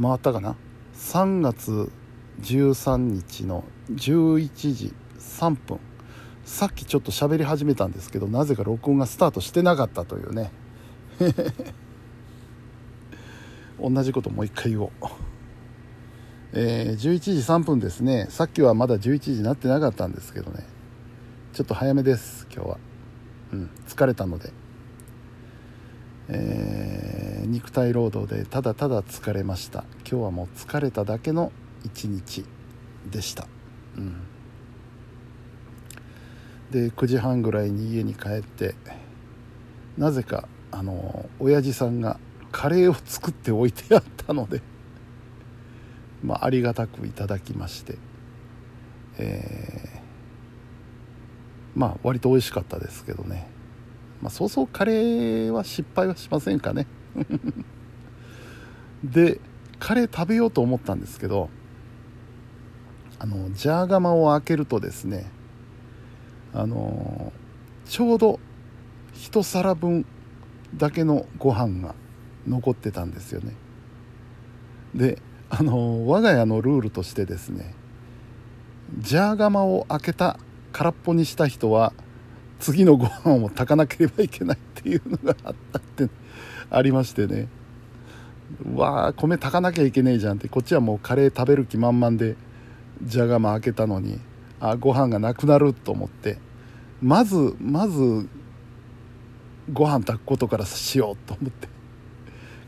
回ったかな？3月13日の11時3分。さっきちょっと喋り始めたんですけどなぜか録音がスタートしてなかったというね。同じこともう一回言おう、えー、11時3分ですね。さっきはまだ11時になってなかったんですけどね。ちょっと早めです今日は。うん疲れたので。えー、肉体労働でただただ疲れました。今日はもう疲れただけの一日でした。うん。で9時半ぐらいに家に帰ってなぜかあの親父さんがカレーを作っておいてあったので まあありがたくいただきましてえー、まあ割と美味しかったですけどね。まあそうそうカレーは失敗はしませんかね。でカレー食べようと思ったんですけどあのジャーガマを開けるとですねあのちょうど一皿分だけのご飯が残ってたんですよね。であの我が家のルールとしてですねジャーガマを開けた空っぽにした人は次のご飯を炊かなければいけないっていうのがあったってありましてね。うわあ米炊かなきゃいけねえじゃんってこっちはもうカレー食べる気満々でジャガマ開けたのにあご飯がなくなると思って。まずまずご飯炊くことからしようと思って。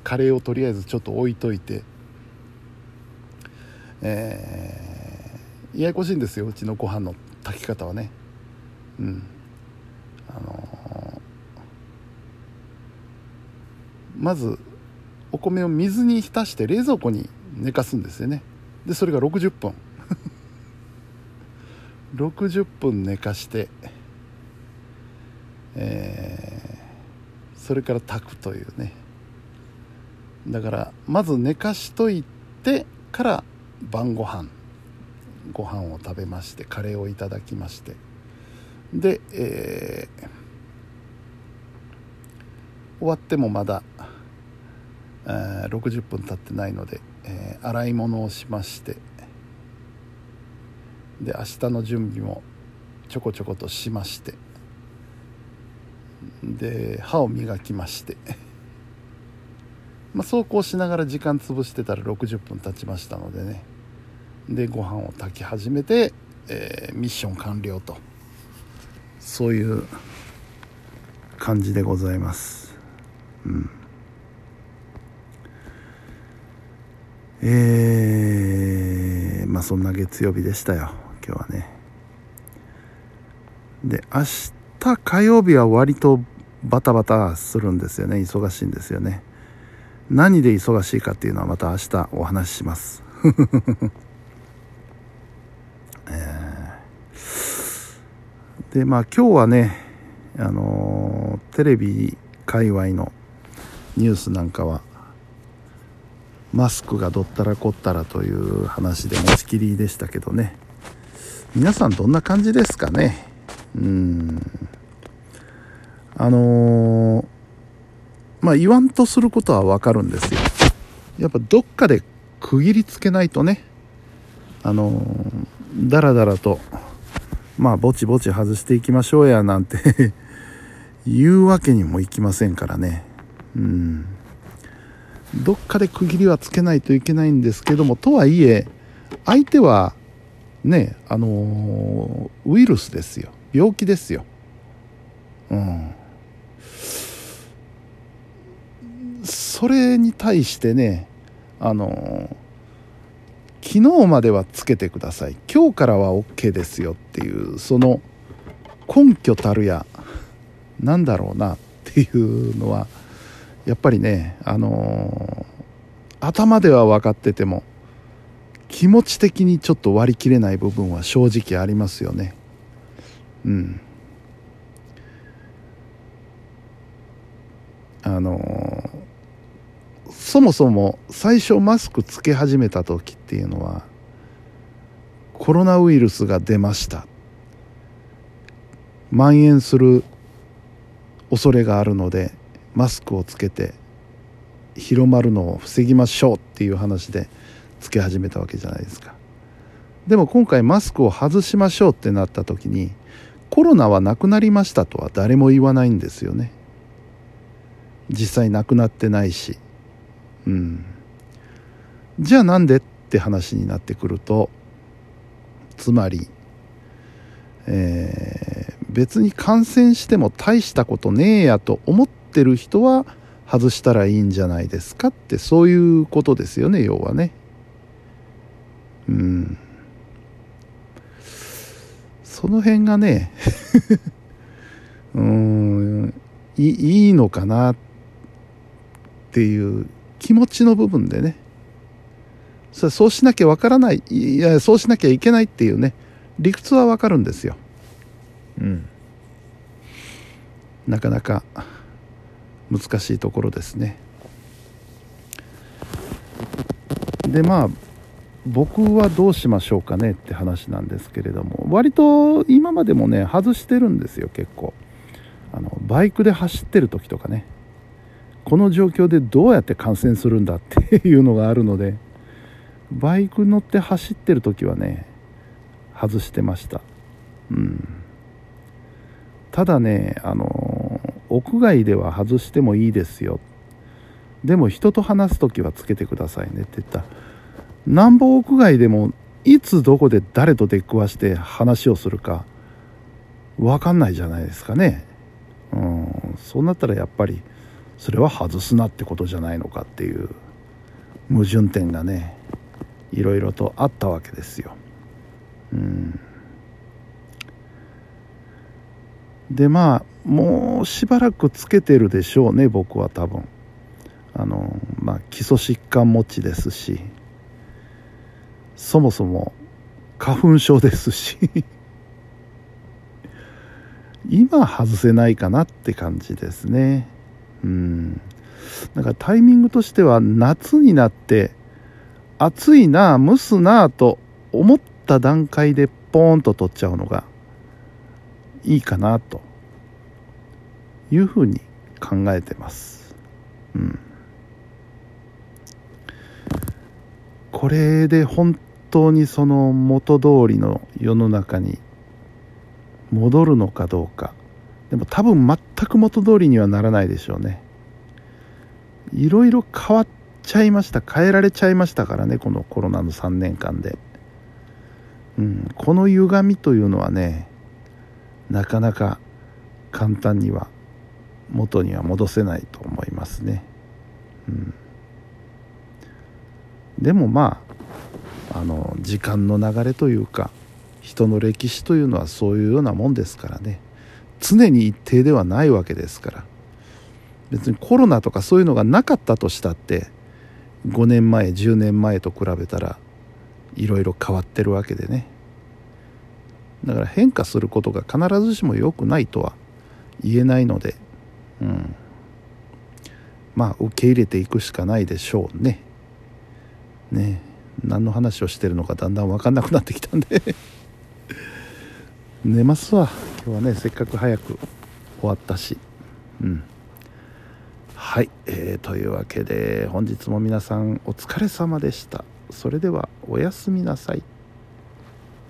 カレーをとりあえずちょっと置いといて。えー、ややこしいんですようちのご飯の炊き方はね。うん。の、まずお米を水に浸して冷蔵庫に寝かすんですよね。でそれが60分。60分寝かしてえー、それから炊くというね。だからまず寝かしといてから晩ご飯。ご飯を食べましてカレーをいただきまして。で、えー、終わってもまだ、えー、60分経ってないので、えー、洗い物をしましてで明日の準備もちょこちょことしましてで歯を磨きましてまあそうこうしながら時間潰してたら60分経ちましたのでねでご飯を炊き始めて、えー、ミッション完了とそういう感じでございます。うん。えー、まあそんな月曜日でしたよ今日はね。で明日火曜日は割とバタバタするんですよね忙しいんですよね。何で忙しいかっていうのはまた明日お話しします。えー、でまあ今日はねあのー、テレビ界隈のニュースなんかはマスクがどったらこったらという話で持ちきりでしたけどね。皆さんどんな感じですかね。うん。あのー、まあ言わんとすることはわかるんですよ。やっぱどっかで区切りつけないとね。あのー、だらだらとまあぼちぼち外していきましょうやなんて 言うわけにもいきませんからね。うん。どっかで区切りはつけないといけないんですけどもとはいえ相手はねあのウイルスですよ。病気ですよ。うん。それに対してねあの昨日まではつけてください。今日からは OK ですよっていうその根拠たるやなんだろうなっていうのはやっぱりねあの頭では分かってても気持ち的にちょっと割り切れない部分は正直ありますよね。うん。あのそもそも最初マスクつけ始めた時っていうのはコロナウイルスが出ました。蔓延する恐れがあるのでマスクをつけて広まるのを防ぎましょうっていう話でつけ始めたわけじゃないですか。でも今回マスクを外しましょうってなった時にコロナはなくなりましたとは誰も言わないんですよね。実際なくなってないし。うん。じゃあなんでって話になってくるとつまり、えー、別に感染しても大したことねえやと思っててる人は外したらいいんじゃないですかってそういうことですよね要はね。うん。その辺がね うんいいいのかなっていう気持ちの部分でね。そそうしなきゃわからないいやそうしなきゃいけないっていうね理屈はわかるんですよ。うん。なかなか難しいところですね。でまあ僕はどうしましょうかねって話なんですけれども割と今までもね外してるんですよ結構。あのバイクで走ってる時とかね。この状況でどうやって観戦するんだっていうのがあるのでバイク乗って走ってる時はね外してました。うん。ただねあの屋外では外してもいいですよ。でも人と話す時はつけてくださいねって言った。なんぼ屋外でもいつどこで誰と出くわして話をするか分かんないじゃないですかね。うん。そうなったらやっぱりそれは外すなってことじゃないのかっていう矛盾点がねいろいろとあったわけですよ。うん。でまあもうしばらくつけてるでしょうね僕は多分。あのまあ基礎疾患持ちですし。そもそも花粉症ですし。今外せないかなって感じですね。うん。だかタイミングとしては夏になって暑いな蒸すなと思った段階でポーンと取っちゃうのがいいかなというふうに考えてます。うん。これで本当にその元通りの世の中に戻るのかどうか。でも多分全く元通りにはならないでしょうね。いろいろ変わっちゃいました。変えられちゃいましたからねこのコロナの3年間で、うん、この歪みというのはねなかなか簡単には元には戻せないと思いますね、うん、でもまああの時間の流れというか人の歴史というのはそういうようなもんですからね。常に一定ではないわけですから。別にコロナとかそういうのがなかったとしたって5年前10年前と比べたらいろいろ変わってるわけでね。だから変化することが必ずしも良くないとは言えないので、うん、まあ受け入れていくしかないでしょうね。ね。何の話をしてるのかだんだん分かんなくなってきたんで。寝ますわ。今日はねせっかく早く終わったし。うん。はい、えー、というわけで本日も皆さんお疲れ様でした。それではおやすみなさい。